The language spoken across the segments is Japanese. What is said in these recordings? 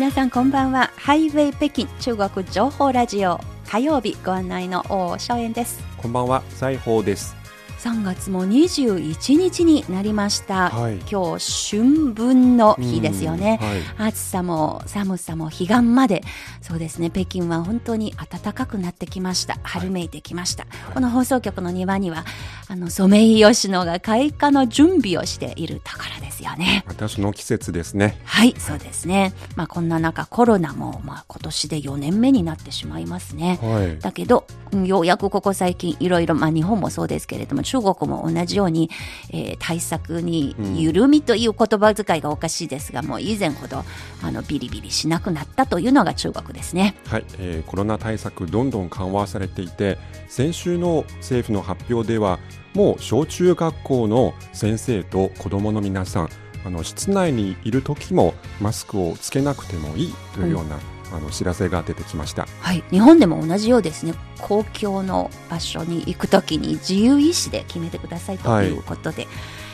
皆さんこんばんは。ハイウェイ北京中国情報ラジオ。火曜日ご案内の王正円です。こんばんは、西宝です。3月も21日になりました、はい。今日春分の日ですよね、うんはい。暑さも寒さも彼岸まで。そうですね。北京は本当に暖かくなってきました。春めいてきました、この放送局の庭にはあのソメイヨシノが開花の準備をしているところですよね。私の季節ですね。はい、そうですね。まあこんな中コロナもまあ今年で4年目になってしまいますね。はい。だけど、うんようやくここ最近いろいろ、まあ日本もそうですけれども、中国も同じように、えー対策に緩みという言葉遣いがおかしいですが、もう以前ほど、あの、ビリビリしなくなったというのが中国ですね。はい、えーコロナ対策どんどん緩和されていて先週の政府の発表ではもう小中学校の先生と子どもの皆さんあの室内にいる時もマスクをつけなくてもいいというような、あの知らせが出てきました。はい。日本でも同じようですね。公共の場所に行くときに自由意志で決めてくださいということで、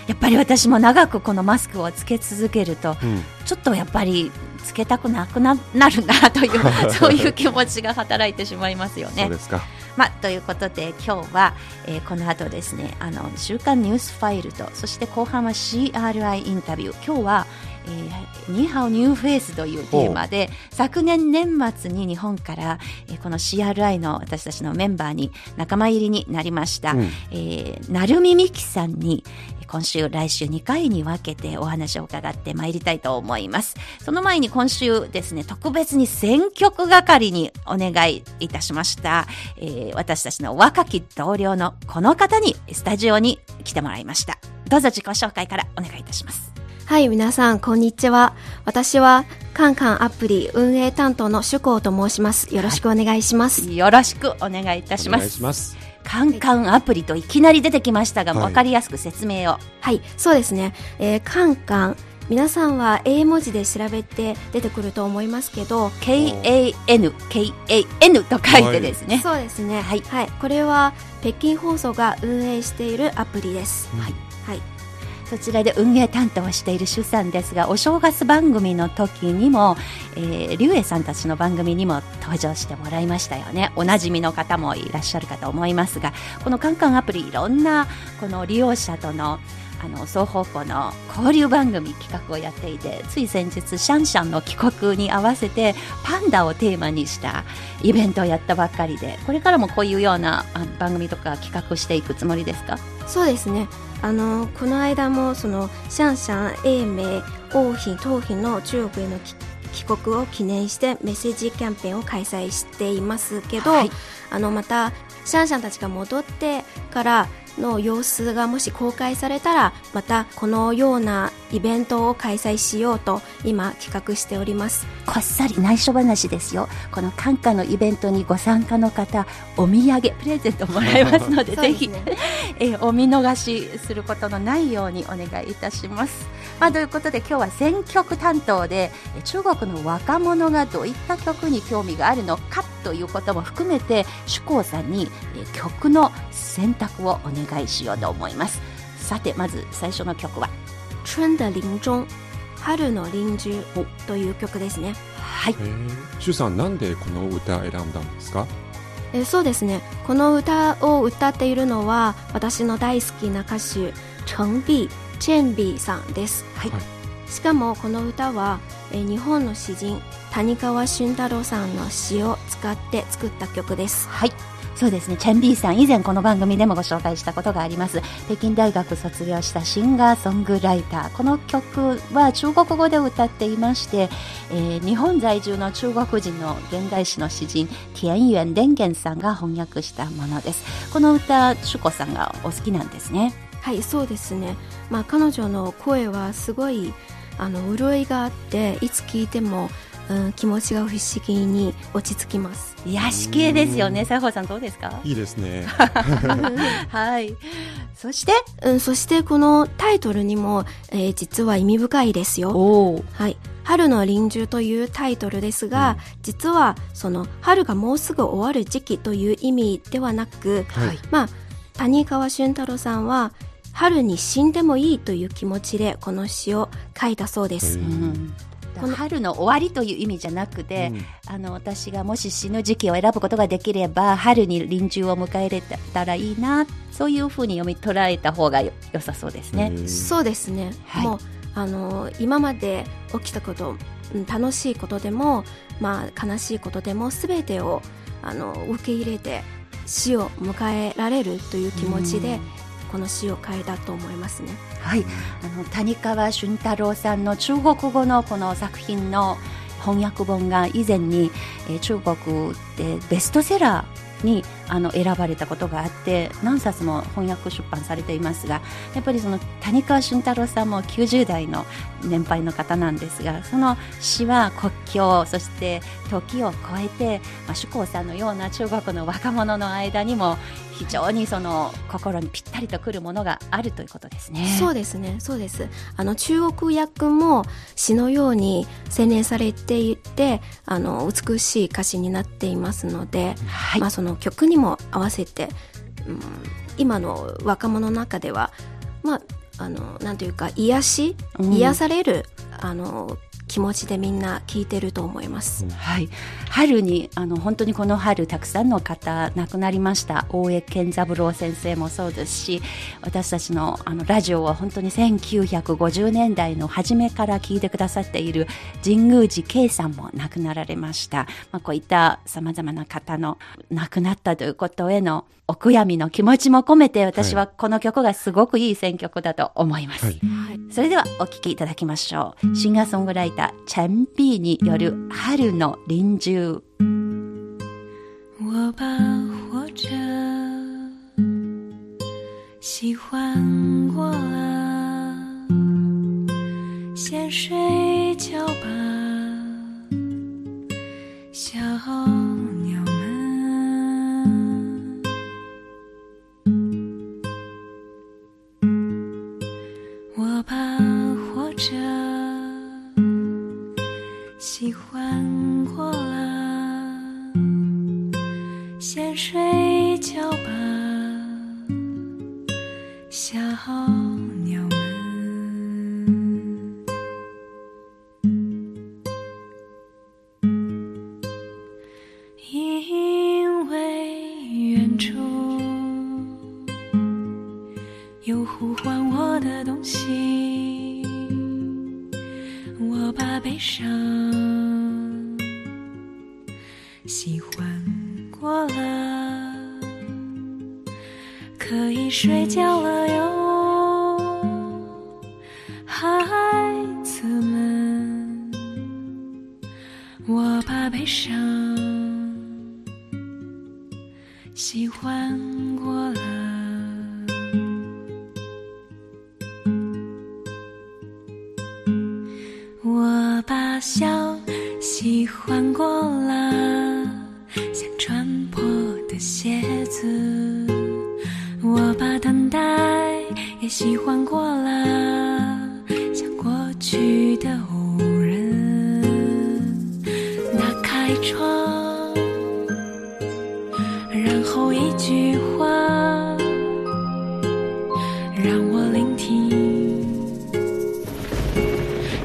やっぱり私も長くこのマスクをつけ続けると、うんちょっとやっぱりつけたくなくななるなという そういう気持ちが働いてしまいますよねそう。ですか。まあ、ということで今日は、えーこの後ですねあの週刊ニュースファイルとそして後半は CRI インタビュー今日はえーニーハオニューフェイスというテーマで昨年年末に日本から、えーこの CRI の私たちのメンバーに仲間入りになりました、うん。えー、成海美樹さんに今週来週2回に分けてお話を伺ってまいりたいと思います。その前に今週ですね特別に選曲係にお願いいたしました、えー私たちの若き同僚のこの方にスタジオに来てもらいました。どうぞ自己紹介からお願いいたしますはい、皆さん、こんにちは。私は、カンカンアプリ運営担当の主光と申します。よろしくお願いします。よろしくお願いいたしますします。カンカンアプリといきなり出てきましたが、はいわかりやすく説明をはい、そうですね。えーカンカン。皆さんは英文字で調べて出てくると思いますけど、KAN KAN と書いてですね、そうですね。はいはい。これは、北京放送が運営しているアプリです。はいはい。そちらで運営担当している主さんですがお正月番組の時にも、えー、リュウエさんたちの番組にも登場してもらいましたよね。おなじみの方もいらっしゃるかと思いますがこのカンカンアプリいろんなこの利用者とのあの双方向の交流番組企画をやっていてつい先日シャンシャンの帰国に合わせてパンダをテーマにしたイベントをやったばっかりでこれからもこういうようなあ番組とか企画していくつもりですか？そうですね。あの、この間も、その、シャンシャン、英明、王妃、東妃の中国へのき帰国を記念してメッセージキャンペーンを開催していますけど、はいあのまたシャンシャンたちが戻ってからの様子がもし公開されたらまたこのようなイベントを開催しようと今企画しております。こっそり内緒話ですよ。このカンカのイベントにご参加の方お土産プレゼントもらえますのでぜひ、ねえーお見逃しすることのないようにお願いいたします。まあ、ということで今日は選曲担当でえー中国の若者がどういった曲に興味があるのかということも含めて主光さんにえー曲の選択をお願いしようと思います。さてまず最初の曲は。春的林中春の臨終という曲ですね。はい。えー、シュさんなんでこの歌選んだんですか？えそうですね。この歌を歌っているのは私の大好きな歌手陳碧チェンビーさんです、はいしかもこの歌はえ日本の詩人谷川俊太郎さんの詩を使って作った曲ですはい。そうですね。チェンビーさん、以前この番組でもご紹介したことがあります。北京大学卒業したシンガーソングライター。この曲は中国語で歌っていまして、えー日本在住の中国人の現代詩の詩人、田園伝元さんが翻訳したものです。この歌、シュコさんがお好きなんですね。はいそうですね、まあ、彼女の声はすごいあの潤いがあっていつ聞いても、うん、気持ちが不思議に落ち着きます。癒し系ですよね。西郷さんどうですか？いいですね。はい。そして？うん、そしてこのタイトルにも、えー実は意味深いですよ。はい。春の臨終というタイトルですが、実はその春がもうすぐ終わる時期という意味ではなく、はい。まあ、谷川俊太郎さんは春に死んでもいいという気持ちでこの詩を書いたそうです。うん春の終わりという意味じゃなくて、あの私がもし死ぬ時期を選ぶことができれば春に臨終を迎えれたらいいなそういうふうに読み捉えた方がよ良さそうですね。そうですね。はいもうあの今まで起きたこと、うん楽しいことでも、まあ悲しいことでもすべてをあの受け入れて死を迎えられるという気持ちでこの詩を変えたと思いますね。はい、あの谷川俊太郎さんの中国語のこの作品の翻訳本が以前に、えー中国でベストセラーにあの選ばれたことがあって何冊も翻訳出版されていますがやっぱりその谷川俊太郎さんも90代の年配の方なんですがその詩は国境そして時を超えて、まあ、主公さんのような中国の若者の間にも非常にその心にぴったりとくるものがあるということですね。そうですね、そうです。あの中国訳も詩のように洗練されていて、あの美しい歌詞になっていますので、はいまあその曲にも合わせて、うん、今の若者の中では、まああのなんというか癒し、うん。癒されるあの気持ちでみんな聴いてると思います。はい、春にあの本当にこの春たくさんの方亡くなりました。大江健三郎先生もそうですし私たちのあのラジオは本当に1950年代の初めから聞いてくださっている神宮寺圭さんも亡くなられました、まあ、こういったさまざまな方の亡くなったということへのお悔やみの気持ちも込めて私はこの曲がすごくいい選曲だと思います、はい。それではお聴きいただきましょう。シンガーソングライター、チェン・ビーによる春の臨終。我把活着喜欢过了，先睡觉吧，小鸟们。我把活着 小鸟们。因为远处有呼唤我的东西，我把悲伤喜欢过了，可以睡觉了哟，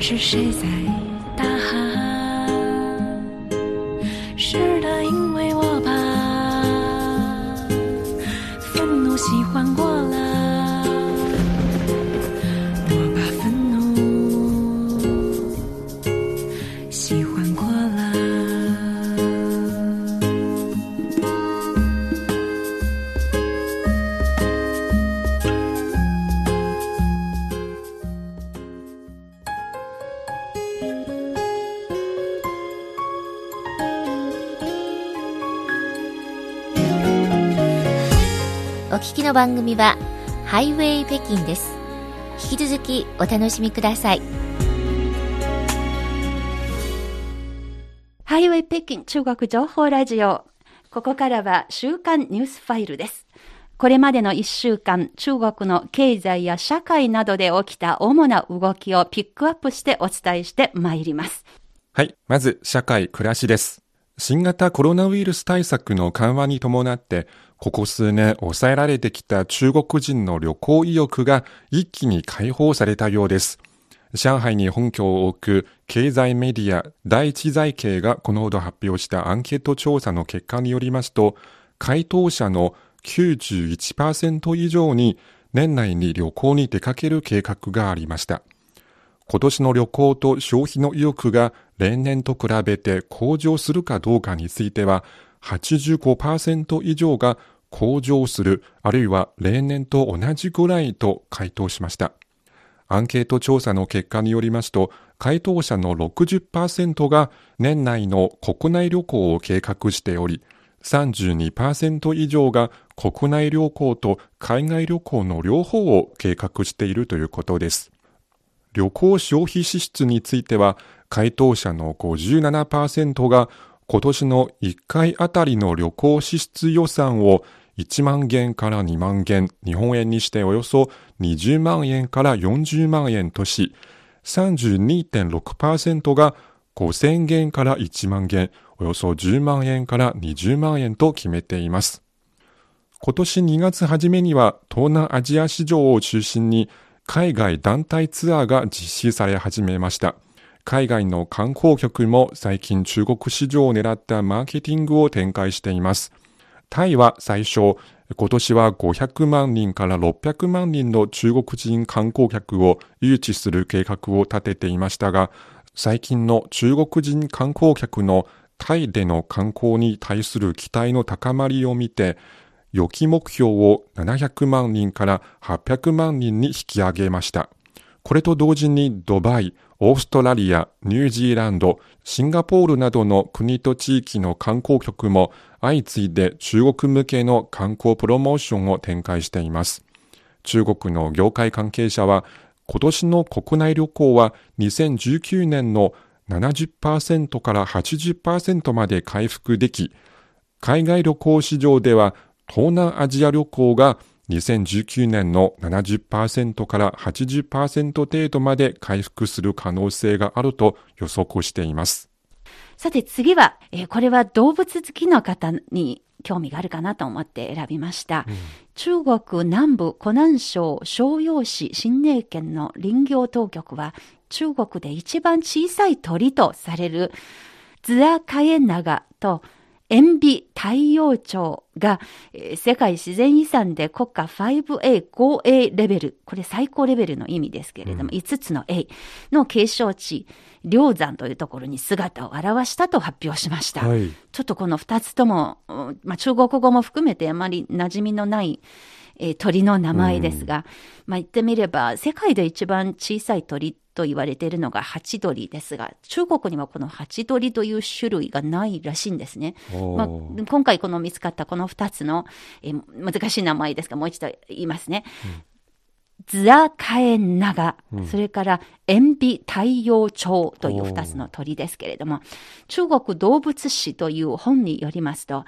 是谁在の番組はハイウェイ北京です引き続きお楽しみくださいハイウェイ北京中国情報ラジオ。ここからは週刊ニュースファイルです。これまでの1週間、中国の経済や社会などで起きた主な動きをピックアップしてお伝えしてまいります。はい。まず、社会、暮らしです。新型コロナウイルス対策の緩和に伴って、ここ数年抑えられてきた中国人の旅行意欲が一気に解放されたようです。上海に本拠を置く経済メディア第一財経がこのほど発表したアンケート調査の結果によりますと、回答者の91%以上に年内に旅行に出かける計画がありました。今年の旅行と消費の意欲が例年と比べて向上するかどうかについては、85%以上が向上する、あるいは例年と同じぐらいと回答しました。アンケート調査の結果によりますと、回答者の60%が年内の国内旅行を計画しており、32%以上が国内旅行と海外旅行の両方を計画しているということです。旅行消費支出については、回答者の57%が今年の1回あたりの旅行支出予算を1万元から2万元、日本円にしておよそ20万円から40万円とし、32.6%が5000元から1万元、およそ10万円から20万円と決めています。今年2月初めには東南アジア市場を中心に海外団体ツアーが実施され始めました。海外の観光局も最近中国市場を狙ったマーケティングを展開しています。タイは最初、今年は500万人から600万人の中国人観光客を誘致する計画を立てていましたが、最近の中国人観光客のタイでの観光に対する期待の高まりを見て、予期目標を700万人から800万人に引き上げました。これと同時にドバイ、オーストラリア、ニュージーランド、シンガポールなどの国と地域の観光局も相次いで中国向けの観光プロモーションを展開しています。中国の業界関係者は今年の国内旅行は2019年の70%から80%まで回復でき、海外旅行市場では東南アジア旅行が2019年の70%から80%程度まで回復する可能性があると予測しています。さて次は、えーこれは動物好きの方に興味があるかなと思って選びました。中国南部湖南省商陽市新寧県の林業当局は中国で一番小さい鳥とされるズアカエナガと塩ビ太陽鳥が、えー世界自然遺産で国家 5A、5A レベル、これ最高レベルの意味ですけれども、5つの A の継承地、梁山というところに姿を現したと発表しました。はい。ちょっとこの2つとも、うんまあ、中国語も含めてあまり馴染みのない、えー鳥の名前ですが、まあ、言ってみれば世界で一番小さい鳥と言われているのがハチドリですが中国にはこのハチドリという種類がないらしいんですね。まあ、今回この見つかったこの2つの、えー難しい名前ですがもう一度言いますね。ズアカエンナガ、それから塩ビ太陽鳥という2つの鳥ですけれども、中国動物史という本によりますと、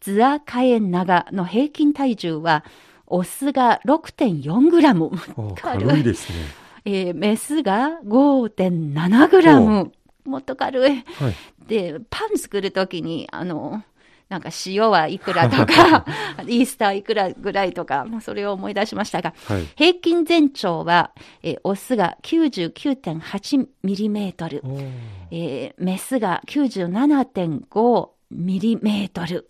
ズアカエンナガの平均体重は、オスが6.4グラム、軽いですね。えーメスが5.7グラム、もっと軽い。はい。で、パン作るときに、あの、なんか塩はいくらとか、イースターいくらぐらいとか、もうそれを思い出しましたが、はい。平均全長は、えーオスが99.8ミリメートル、えーメスが97.5ミリメートル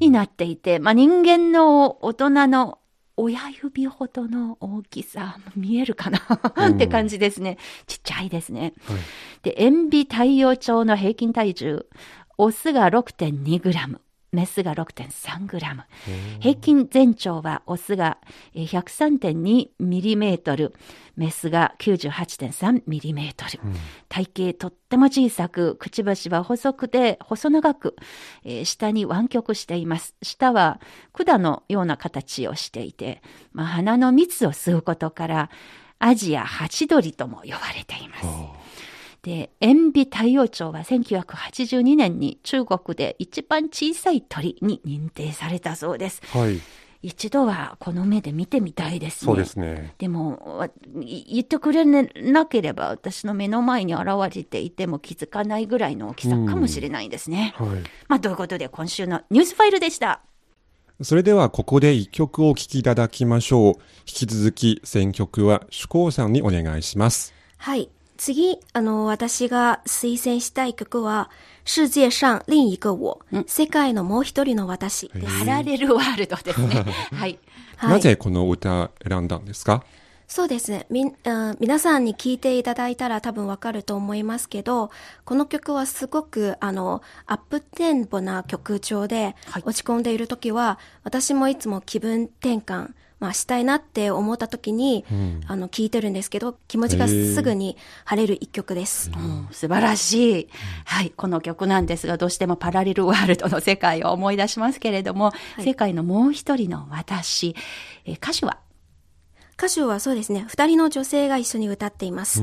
になっていて、まあ、人間の大人の親指ほどの大きさ、見えるかな？って感じですね。ちっちゃいですね。はいで、塩ビ太陽鳥の平均体重、オスが6.2グラム、メスが 6.3g。平均全長はオスがえー 103.2mm、メスが 98.3mm。体型とっても小さく、くちばしは細くて細長く、えー下に湾曲しています。下は管のような形をしていて、まあ、花の蜜を吸うことから、アジアハチドリとも呼ばれています。で、塩ビ太陽鳥は1982年に中国で一番小さい鳥に認定されたそうです。はい。一度はこの目で見てみたいですね。そうですね。でも、言ってくれなければ私の目の前に現れていても気づかないぐらいの大きさかもしれないですね。はい。まあ、ということで今週のニュースファイルでした。それではここで一曲をお聴きいただきましょう。引き続き選曲は主講さんにお願いします。はい。次、あの、私が推薦したい曲は、世界上另一个我、世界のもう一人の私です。パラレルワールドですね。はい。はいなぜこの歌選んだんですか？そうですね。みん、うん皆さんに聞いていただいたら多分わかると思いますけど、この曲はすごく、あの、アップテンポな曲調で、はい落ち込んでいる時は、私もいつも気分転換、まあ、したいなって思った時に、あの、聞いてるんですけど、気持ちがすぐに晴れる一曲です。うん素晴らしい。はい。この曲なんですが、どうしてもパラレルワールドの世界を思い出しますけれども、い世界のもう一人の私、えー歌手は？歌手はそうですね、二人の女性が一緒に歌っています。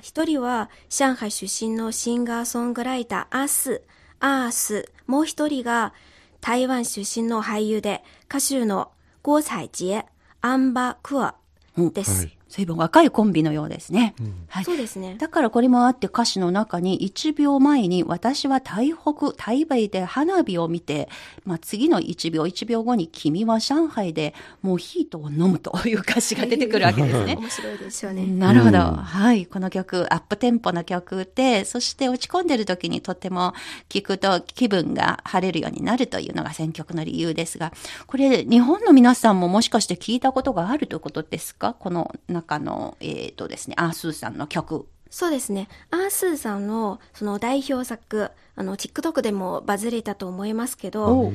一人は上海出身のシンガーソングライターアース、アース。もう一人が台湾出身の俳優で歌手の郭采洁、アンバ・クアです。うんはい随分若いコンビのようですね。はい。そうですね。だからこれもあって歌詞の中に1秒前に私は台北、台北で花火を見て、まあ次の1秒、1秒後に君は上海でモヒートを飲むという歌詞が出てくるわけですね。面白いですよね。なるほど。うんはい。この曲、アップテンポな曲で、そして落ち込んでる時にとても聴くと気分が晴れるようになるというのが選曲の理由ですが、これ、日本の皆さんももしかして聞いたことがあるということですか？この中の、えっ、とですね、アースーさんの曲。そうですね。アースーさんのその代表作、あの、TikTok でもバズれたと思いますけど、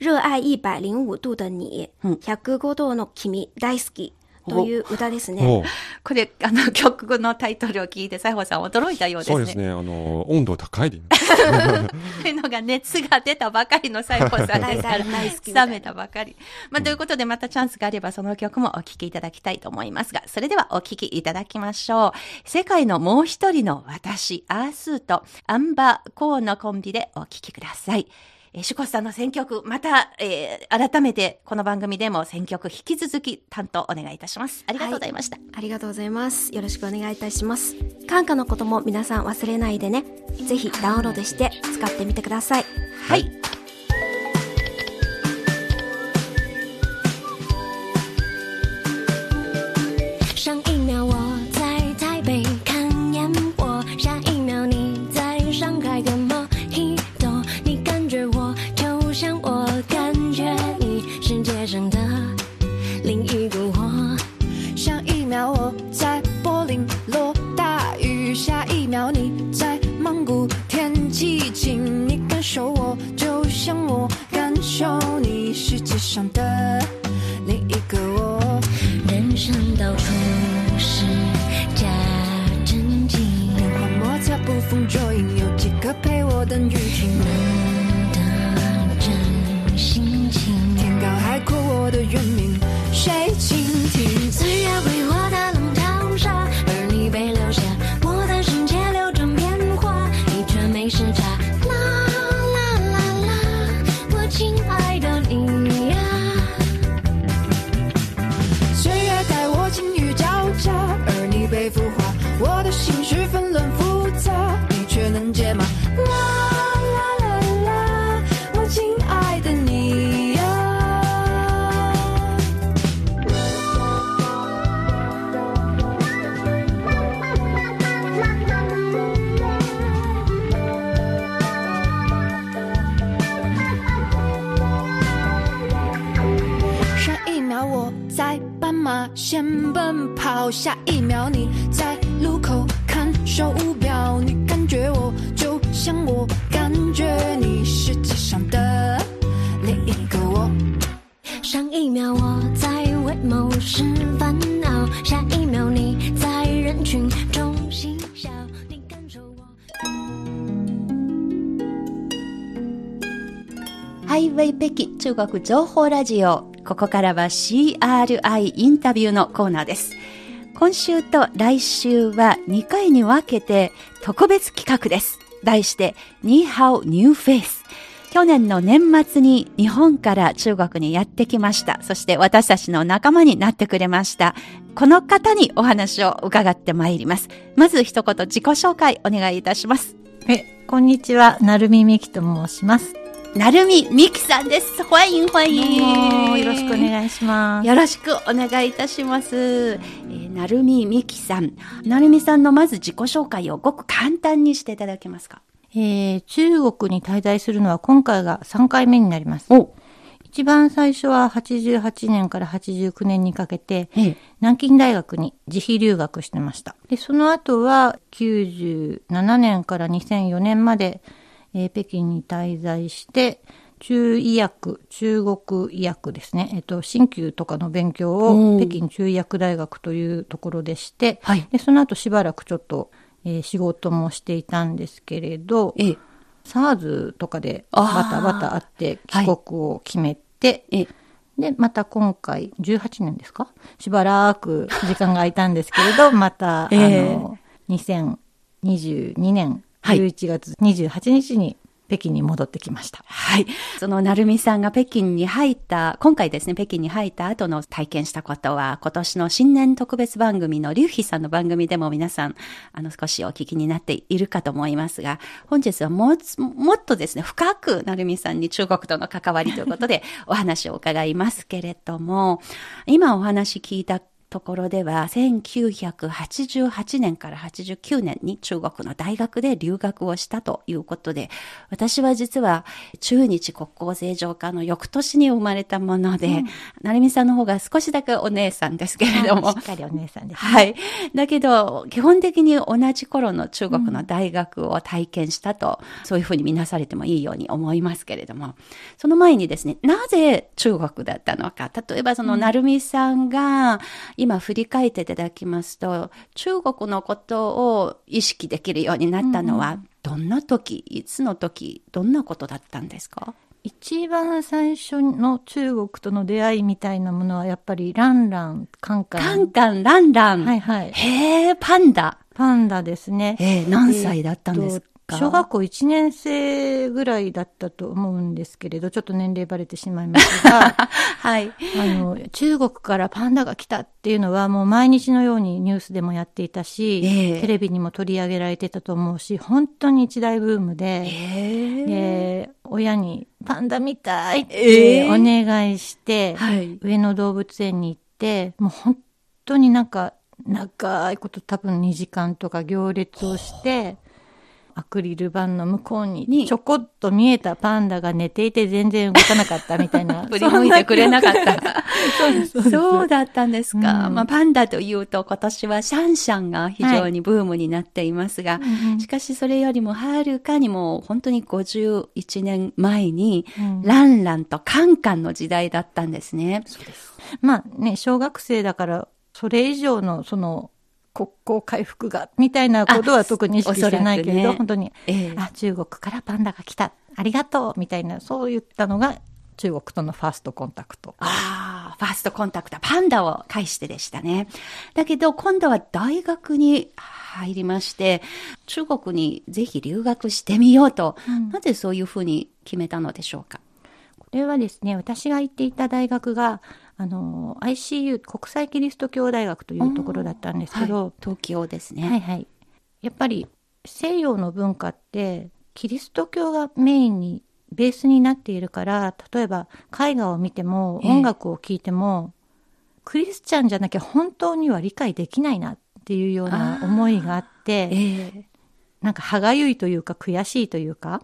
熱愛105度的に、105度の君大好きという歌ですね。おこれ、あの、曲のタイトルを聞いて、西郷さん驚いたようですね。そうですね。あの、温度高いで。というのが熱が出たばかりの西郷さんですから、冷めたばかり。まあ、ということで、またチャンスがあれば、その曲もお聴きいただきたいと思いますが、それではお聴きいただきましょう。世界のもう一人の私、アースーとアンバー・コーンのコンビでお聴きください。えー、シュコスさんの選曲、また、えー改めてこの番組でも選曲引き続き担当お願いいたします。ありがとうございました。ありがとうございます。よろしくお願いいたします。感化のことも皆さん忘れないでね。ぜひダウンロードして使ってみてください。はい。上上的另一个我。人生到处是假正经，变幻莫测，捕风捉影，有几个陪我等雨停？上一秒我在为某事烦恼，下一秒你在人群中嬉笑，你感受我。ハイウェイ北京中国情報ラジオ。ここからは CRI インタビューのコーナーです。今週と来週は2回に分けて特別企画です。題して、ニーハオニューフェイス。去年の年末に日本から中国にやってきました。そして私たちの仲間になってくれました。この方にお話を伺ってまいります。まず一言自己紹介お願いいたします。え、こんにちは、なるみみきと申します。なるみみきさんです。欢迎欢迎。よろしくお願いします。よろしくお願いいたします。えー、なるみみきさん。なるみさんのまず自己紹介をごく簡単にしていただけますか？えー、中国に滞在するのは今回が3回目になります。お一番最初は88年から89年にかけて、ええ南京大学に自費留学してました。で、その後は97年から2004年まで、えー北京に滞在して、中医薬、中国医薬ですね。えっと、鍼灸とかの勉強を北京中医薬大学というところでして、はいで、その後しばらくちょっと、えー仕事もしていたんですけれど、ええ。SARS とかでバタバタあって帰国を決めて、ええ。で、また今回、18年ですか？しばらく時間が空いたんですけれど、また、ええ。あの、2022年はい。11月28日に北京に戻ってきました。はい。そのなるみさんが北京に入った、今回ですね、北京に入った後の体験したことは、今年の新年特別番組のリュウヒさんの番組でも皆さん、あの、少しお聞きになっているかと思いますが、本日はも、もっとですね、深くなるみさんに中国との関わりということでお話を伺いますけれども、今お話聞いたところでは、1988年から89年に中国の大学で留学をしたということで、私は実は中日国交正常化の翌年に生まれたもので、なるみさんの方が少しだけお姉さんですけれども。しっ、かりお姉さんです、ね。はい。だけど、基本的に同じ頃の中国の大学を体験したと、そういうふうに見なされてもいいように思いますけれども、その前にですね、なぜ中国だったのか、例えばその、なるみさんが、今振り返っていただきますと、中国のことを意識できるようになったのは、どんな時、いつの時、どんなことだったんですか？一番最初の中国との出会いみたいなものはやっぱりランラン、カンカン。カンカン、ランラン。はいはい。へえ、パンダ。パンダですね。えー何歳だったんですか？小学校1年生ぐらいだったと思うんですけれど、ちょっと年齢バレてしまいますが、はい。あの、中国からパンダが来たっていうのはもう毎日のようにニュースでもやっていたし、ええテレビにも取り上げられてたと思うし、本当に一大ブームで、へえ。で、親にパンダ見たいっええてお願いして、はい。上野動物園に行って、もう本当になんか長いこと多分2時間とか行列をして、アクリル板の向こうににちょこっと見えたパンダが寝ていて全然動かなかったみたいな。振り向いてくれなかった。そうですそうですそうだったんですか。うんまあ、パンダというと今年はシャンシャンが非常にブームになっていますが、しかしそれよりもはるかにもう本当に51年前に、うんランランとカンカンの時代だったんですね。まあね、小学生だから、それ以上のその、国交回復が、みたいなことは特に意識してないけれど、ね本当に、ええあ、中国からパンダが来た、ありがとう、みたいな、そういったのが中国とのファーストコンタクト。ああ、ファーストコンタクト、パンダを介してでしたね。だけど、今度は大学に入りまして、中国にぜひ留学してみようと、なぜそういうふうに決めたのでしょうか？これはですね、私が行っていた大学が、あの、ICU、国際キリスト教大学というところだったんですけど、はい。東京ですね。はいはい。やっぱり西洋の文化ってキリスト教がメインにベースになっているから、例えば絵画を見てもええ。音楽を聴いても、クリスチャンじゃなきゃ本当には理解できないなっていうような思いがあって、ええなんか歯がゆいというか悔しいというか、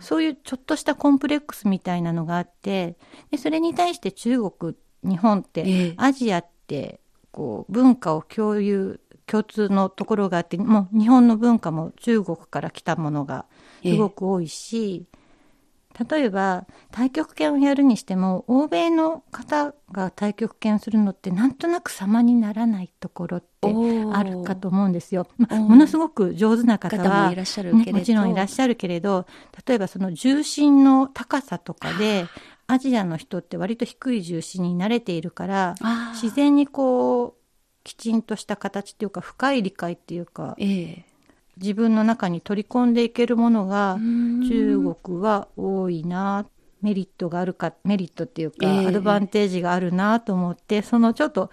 そういうちょっとしたコンプレックスみたいなのがあって、でそれに対して中国、日本って、ええ。アジアって、こう、文化を共有、共通のところがあって、もう日本の文化も中国から来たものがすごく多いし、例えば、太極拳をやるにしても、欧米の方が太極拳するのってなんとなく様にならないところってあるかと思うんですよ。まあ、ものすごく上手な方は、方もいらっしゃるけれど。ねもちろんいらっしゃるけれど、例えばその重心の高さとかで、アジアの人って割と低い重心に慣れているから、自然にこう、きちんとした形っていうか、深い理解っていうか、ええ自分の中に取り込んでいけるものがん。中国は多いなメリットがあるかメリットっていうか、ええ。アドバンテージがあるなと思ってそのちょっと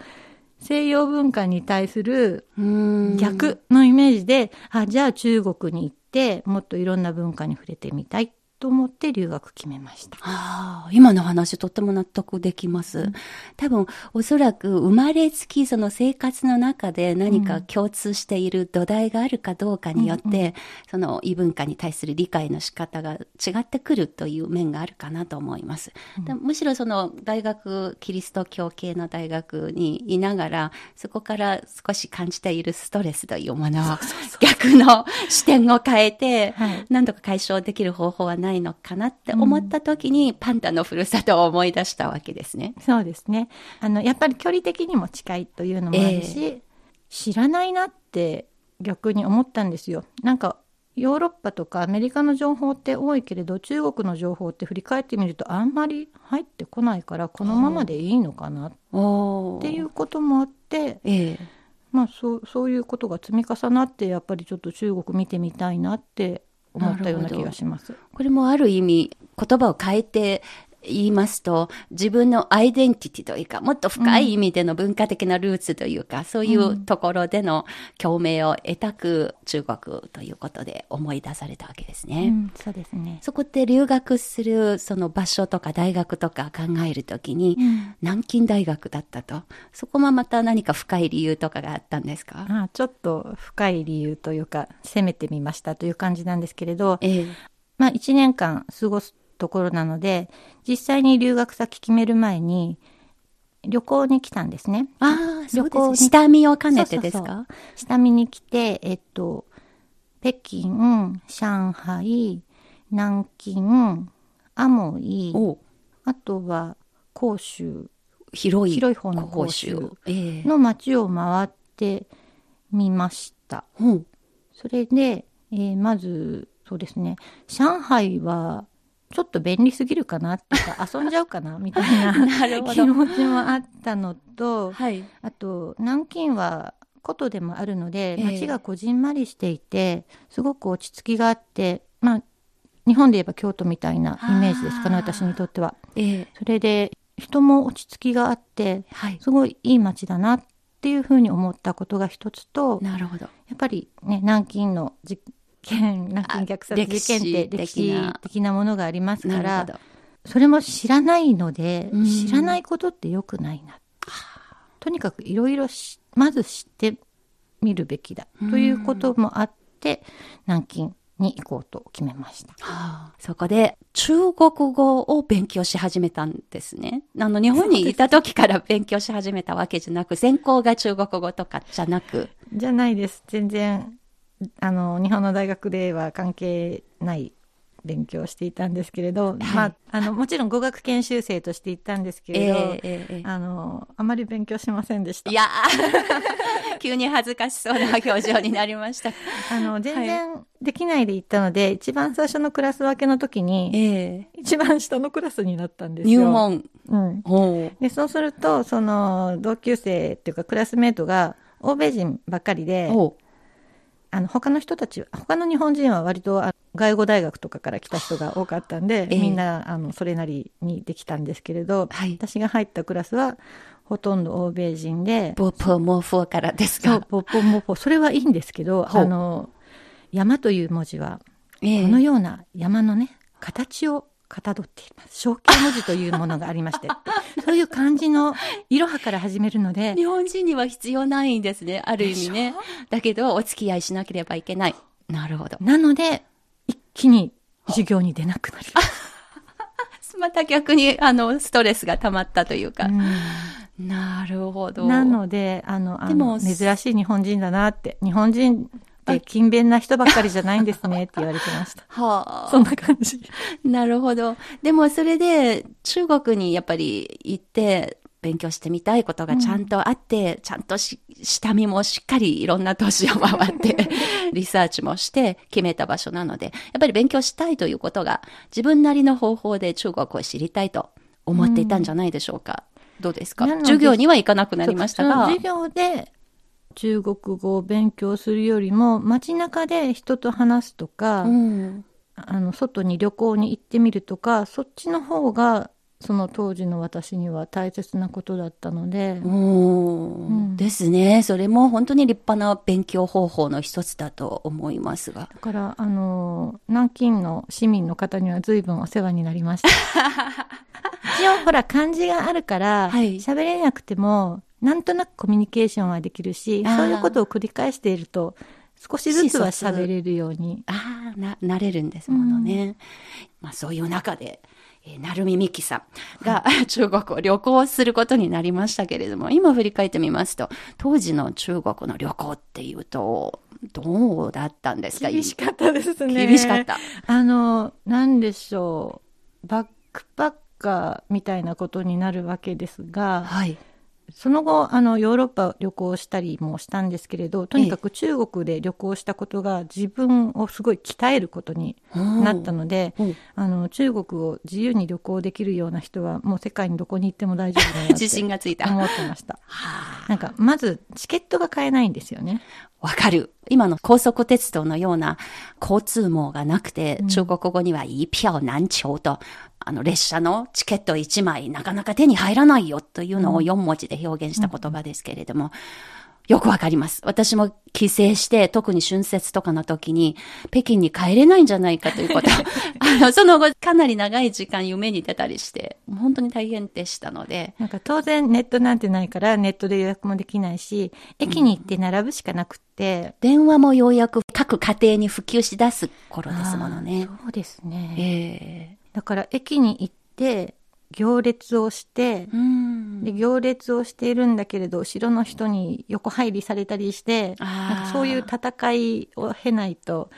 西洋文化に対するうん。逆のイメージで、あじゃあ中国に行ってもっといろんな文化に触れてみたいと思って留学決めました。ああ、今の話とっても納得できます。多分、おそらく生まれつきその生活の中で何か共通している土台があるかどうかによって、その異文化に対する理解の仕方が違ってくるという面があるかなと思います。でむしろその大学、キリスト教系の大学にいながら、そこから少し感じているストレスというものを逆の視点を変えて、はい何とか解消できる方法はないのかなって思った時に、パンダのふるさとを思い出したわけですね。そうですね。あの、やっぱり距離的にも近いというのもあるし、知らないなって逆に思ったんですよ。なんか、ヨーロッパとかアメリカの情報って多いけれど、中国の情報って振り返ってみるとあんまり入ってこないから、このままでいいのかなっおていうこともあって、ええ。まあそう、そういうことが積み重なって、やっぱりちょっと中国見てみたいなって思ったような気がします。これもある意味、言葉を変えて言いますと、自分のアイデンティティというか、もっと深い意味での文化的なルーツというか、そういうところでの共鳴を得たく中国ということで思い出されたわけですね。うん、そうですね。そこで留学するその場所とか大学とか考えるときに、南京大学だったと。そこもまた何か深い理由とかがあったんですか？ああちょっと深い理由というか、攻めてみましたという感じなんですけれど、ええ。まあ1年間過ごすところなので、実際に留学先決める前に旅行に来たんですね。ああ、そう旅行にです。下見を兼ねてですか下見に来て、えっと、北京、上海、南京、アモイ、おあとは広州広い。広い方の広州ええ。の街を回ってみました。うんそれで、えーまず、そうですね、上海は、ちょっと便利すぎるかなっていうか、遊んじゃうかなみたいな 気持ちもあったのと、はい。あと、南京は古都でもあるので、ええ街がこじんまりしていて、すごく落ち着きがあって、まあ、日本で言えば京都みたいなイメージですかね、私にとっては。ええ。それで、人も落ち着きがあって、はい。すごいいい街だなっていうふうに思ったことが一つと、なるほど。やっぱりね、南京の事件、南京虐殺事件って歴歴史的な史的なものがありますから。それも知らないのでうん、知らないことって良くないな。とにかくいろいろしまず知ってみるべきだ。ということもあって、南京に行こうと決めました。はあそこで中国語を勉強し始めたんですね。あの、日本にいた時から勉強し始めたわけじゃなく、専攻が中国語とかじゃなく。じゃないです。全然、あの、日本の大学では関係ない勉強をしていたんですけれど、まあ、あの、もちろん語学研修生として行ったんですけれど、ええええあの、あまり勉強しませんでした。いやー 急に恥ずかしそうな表情になりました。あの、全然できないで行ったので、一番最初のクラス分けの時に、ええ一番下のクラスになったんですよ。入。門。うん。で、そうすると、その、同級生っていうかクラスメートが、欧米人ばっかりで、あの、他の人たち、他の日本人は割と、あ外語大学とかから来た人が多かったんで、ええ。みんな、あの、それなりにできたんですけれど、はい。私が入ったクラスは、ほとんど欧米人で、ポポモフォーからですそうか、ポッポモポ、それはいいんですけど、あの、山という文字は、ええ。このような山のね、形をかたどっています。象形文字というものがありまして そういう漢字のいろはから始めるので、日本人には必要ないんですね。ある意味ね。だけど、お付き合いしなければいけない。なるほど。なので、一気に授業に出なくなりまた逆に、あの、ストレスが溜まったというか。た。なるほど。なので、あの、あでもの珍しい日本人だなって、日本人勤勉な人ばっかりじゃないんですねって言われてました。はあ。そんな感じ。なるほど。でもそれで中国にやっぱり行って勉強してみたいことがちゃんとあって、ちゃんとし下見もしっかりいろんな都市を回って リサーチもして決めた場所なので、やっぱり勉強したいということが自分なりの方法で中国を知りたいと思っていたんじゃないでしょうか。どうですか？授業には行かなくなりましたが。授業で中国語を勉強するよりも、街中で人と話すとか、うんあの、外に旅行に行ってみるとか、そっちの方が、その当時の私には大切なことだったので、うんですね。それも本当に立派な勉強方法の一つだと思いますが。だから、あの、南京の市民の方には随分お世話になりました。一応、ほら、漢字があるから、はい喋れなくても、なんとなくコミュニケーションはできるし、そういうことを繰り返していると、少しずつは喋れるように。ああ、な、なれるんですものね。まあそういう中で、えー、成海美希さんが、中国を旅行することになりましたけれども、今振り返ってみますと、当時の中国の旅行っていうと、どうだったんですか？厳しかったですね。厳しかった。あの、なんでしょう。バックパッカーみたいなことになるわけですが、はい。その後、あの、ヨーロッパ旅行したりもしたんですけれど、とにかく中国で旅行したことが自分をすごい鍛えることになったので、うんあの、中国を自由に旅行できるような人は、もう世界にどこに行っても大丈夫だなって 自信がついた。思ってました。はあなんか、まず、チケットが買えないんですよね。わかる。今の高速鉄道のような交通網がなくて、中国語には一票難求と、あの列車のチケット1枚なかなか手に入らないよというのを4文字で表現した言葉ですけれども、よくわかります。私も帰省して、特に春節とかの時に、北京に帰れないんじゃないかということ、あの、その後かなり長い時間夢に出たりして、本当に大変でしたので、なんか当然ネットなんてないからネットで予約もできないし、駅に行って並ぶしかなくって。電話もようやく各家庭に普及し出す頃ですものね。そうですね。ええだから駅に行って、行列をして、うんで行列をしているんだけれど、後ろの人に横入りされたりして、なんかそういう戦いを経ないと、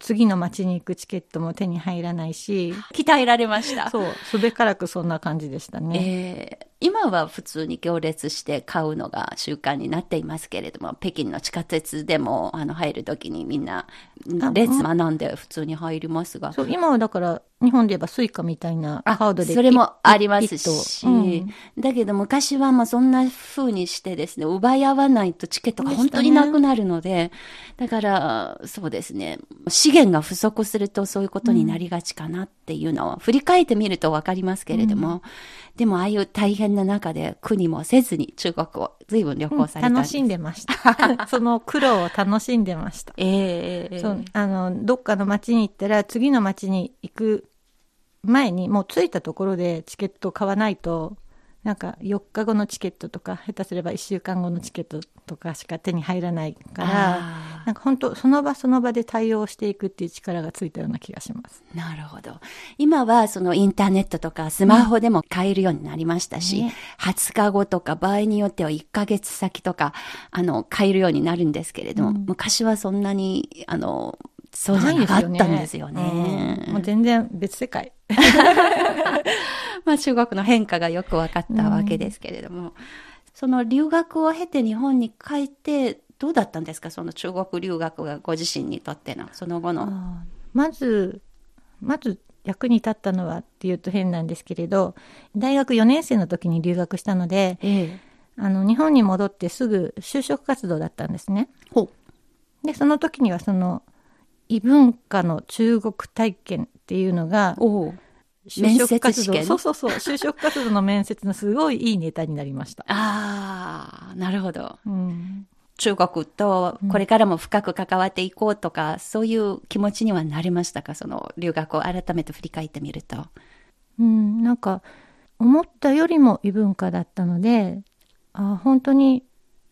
次の街に行くチケットも手に入らないし、鍛えられました。そう、すべからくそんな感じでしたね。ええ今は普通に行列して買うのが習慣になっていますけれども、北京の地下鉄でもあの入るときにみんなあ列並んで普通に入りますが。そう、今はだから、日本で言えばスイカみたいなカードでそれもありますし、と。うん。だけど昔はまあそんな風にしてですね、奪い合わないとチケットが本当になくなるので、だからそうですね、資源が不足するとそういうことになりがちかなっていうのは、振り返ってみるとわかりますけれども、でもああいう大変な中で国もせずに中国を随分旅行されたんです。楽しんでました。その苦労を楽しんでました。ええそう、あの、どっかの街に行ったら、次の街に行く前に、もう着いたところでチケットを買わないと、なんか4日後のチケットとか、下手すれば1週間後のチケットとかしか手に入らないから、なんか本当その場その場で対応していくっていう力がついたような気がします。なるほど。今はそのインターネットとかスマホでも買えるようになりましたし、ね20日後とか場合によっては1ヶ月先とか、あの、買えるようになるんですけれども、昔はそんなに、あの、そうじゃなかったんですよね。うんもう全然別世界。まあ中国の変化がよく分かったわけですけれども、その留学を経て日本に帰って、どうだったんですか？その中国留学がご自身にとっての、その後の。まず、まず役に立ったのはっていうと変なんですけれど、大学4年生の時に留学したので、ええ。あの、日本に戻ってすぐ就職活動だったんですね。で、その時にはその、異文化の中国体験っていうのが、おう就職活動、面接試験？そうそうそう、就職活動の面接のすごいいいネタになりました。ああ、なるほど。うん。中国とこれからも深く関わっていこうとか、そういう気持ちにはなりましたか？その留学を改めて振り返ってみると。うん、なんか、思ったよりも異文化だったので、あ本当に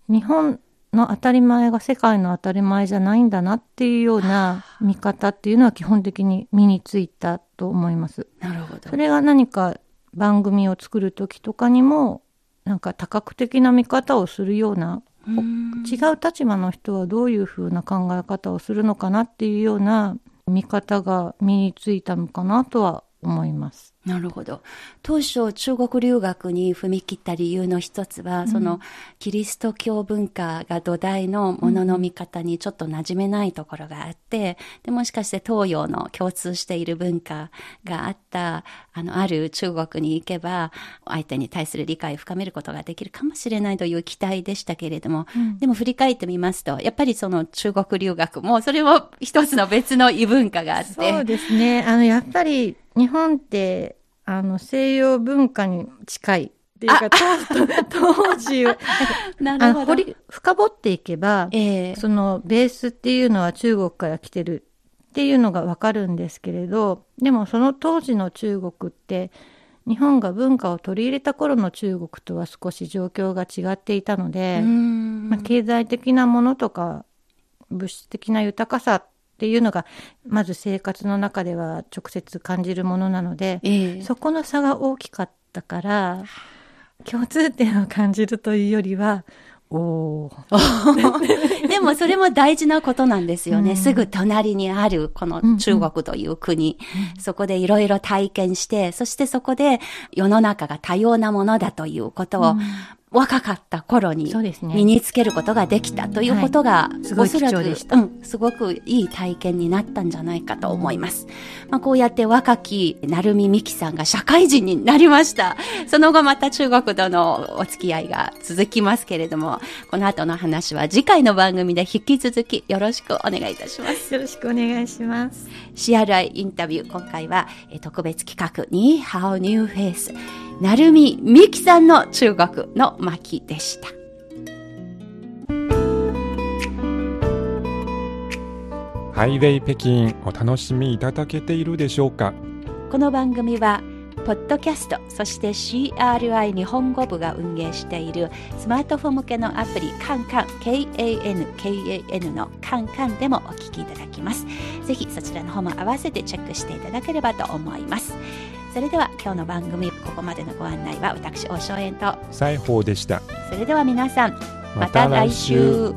日本の当たり前が世界の当たり前じゃないんだなっていうような見方っていうのは基本的に身についたと思います。なるほどそれが何か番組を作る時とかにも、なんか多角的な見方をするような違う立場の人はどういうふうな考え方をするのかなっていうような見方が身についたのかなとは思います。なるほど。当初、中国留学に踏み切った理由の一つは、その、キリスト教文化が土台のものの見方にちょっと馴染めないところがあって、で、もしかして東洋の共通している文化があった、あの、ある中国に行けば、相手に対する理解を深めることができるかもしれないという期待でしたけれども、でも振り返ってみますと、やっぱりその中国留学も、それも一つの別の異文化があって、そうですね。あの、やっぱり日本って、あの、西洋文化に近いっていうか、当当時、なるほど。掘り、深掘っていけば、ええ。そのベースっていうのは中国から来てるっていうのがわかるんですけれど、でもその当時の中国って、日本が文化を取り入れた頃の中国とは少し状況が違っていたので、うん。まあ、経済的なものとか物質的な豊かさっていうのがまず生活の中では直接感じるものなので、ええ。そこの差が大きかったから共通点を感じるというよりはおー。でもそれも大事なことなんですよね。うん。すぐ隣にあるこの中国という国。そこでいろいろ体験して、そしてそこで世の中が多様なものだということを、若かった頃に身につけることができたということが、はいすごいおそらく貴重でしたうん、すごくいい体験になったんじゃないかと思います。まあ、こうやって若き成海美希さんが社会人になりました。その後また中国とのお付き合いが続きますけれども、この後の話は次回の番組で引き続きよろしくお願いいたします。よろしくお願いします。CRI インタビュー、今回はえー特別企画、ニーハオニューフェイス、成海美希さんの中国の巻でした。ハイウェイ北京お楽しみいただけているでしょうか？この番組は、ポッドキャスト、そして CRI 日本語部が運営しているスマートフォン向けのアプリ、カンカン、KAN、のカンカンでもお聞きいただきます。ぜひそちらの方も合わせてチェックしていただければと思います。それでは今日の番組、ここまでのご案内は私、大正円と、西宝でした。それでは皆さん、また来週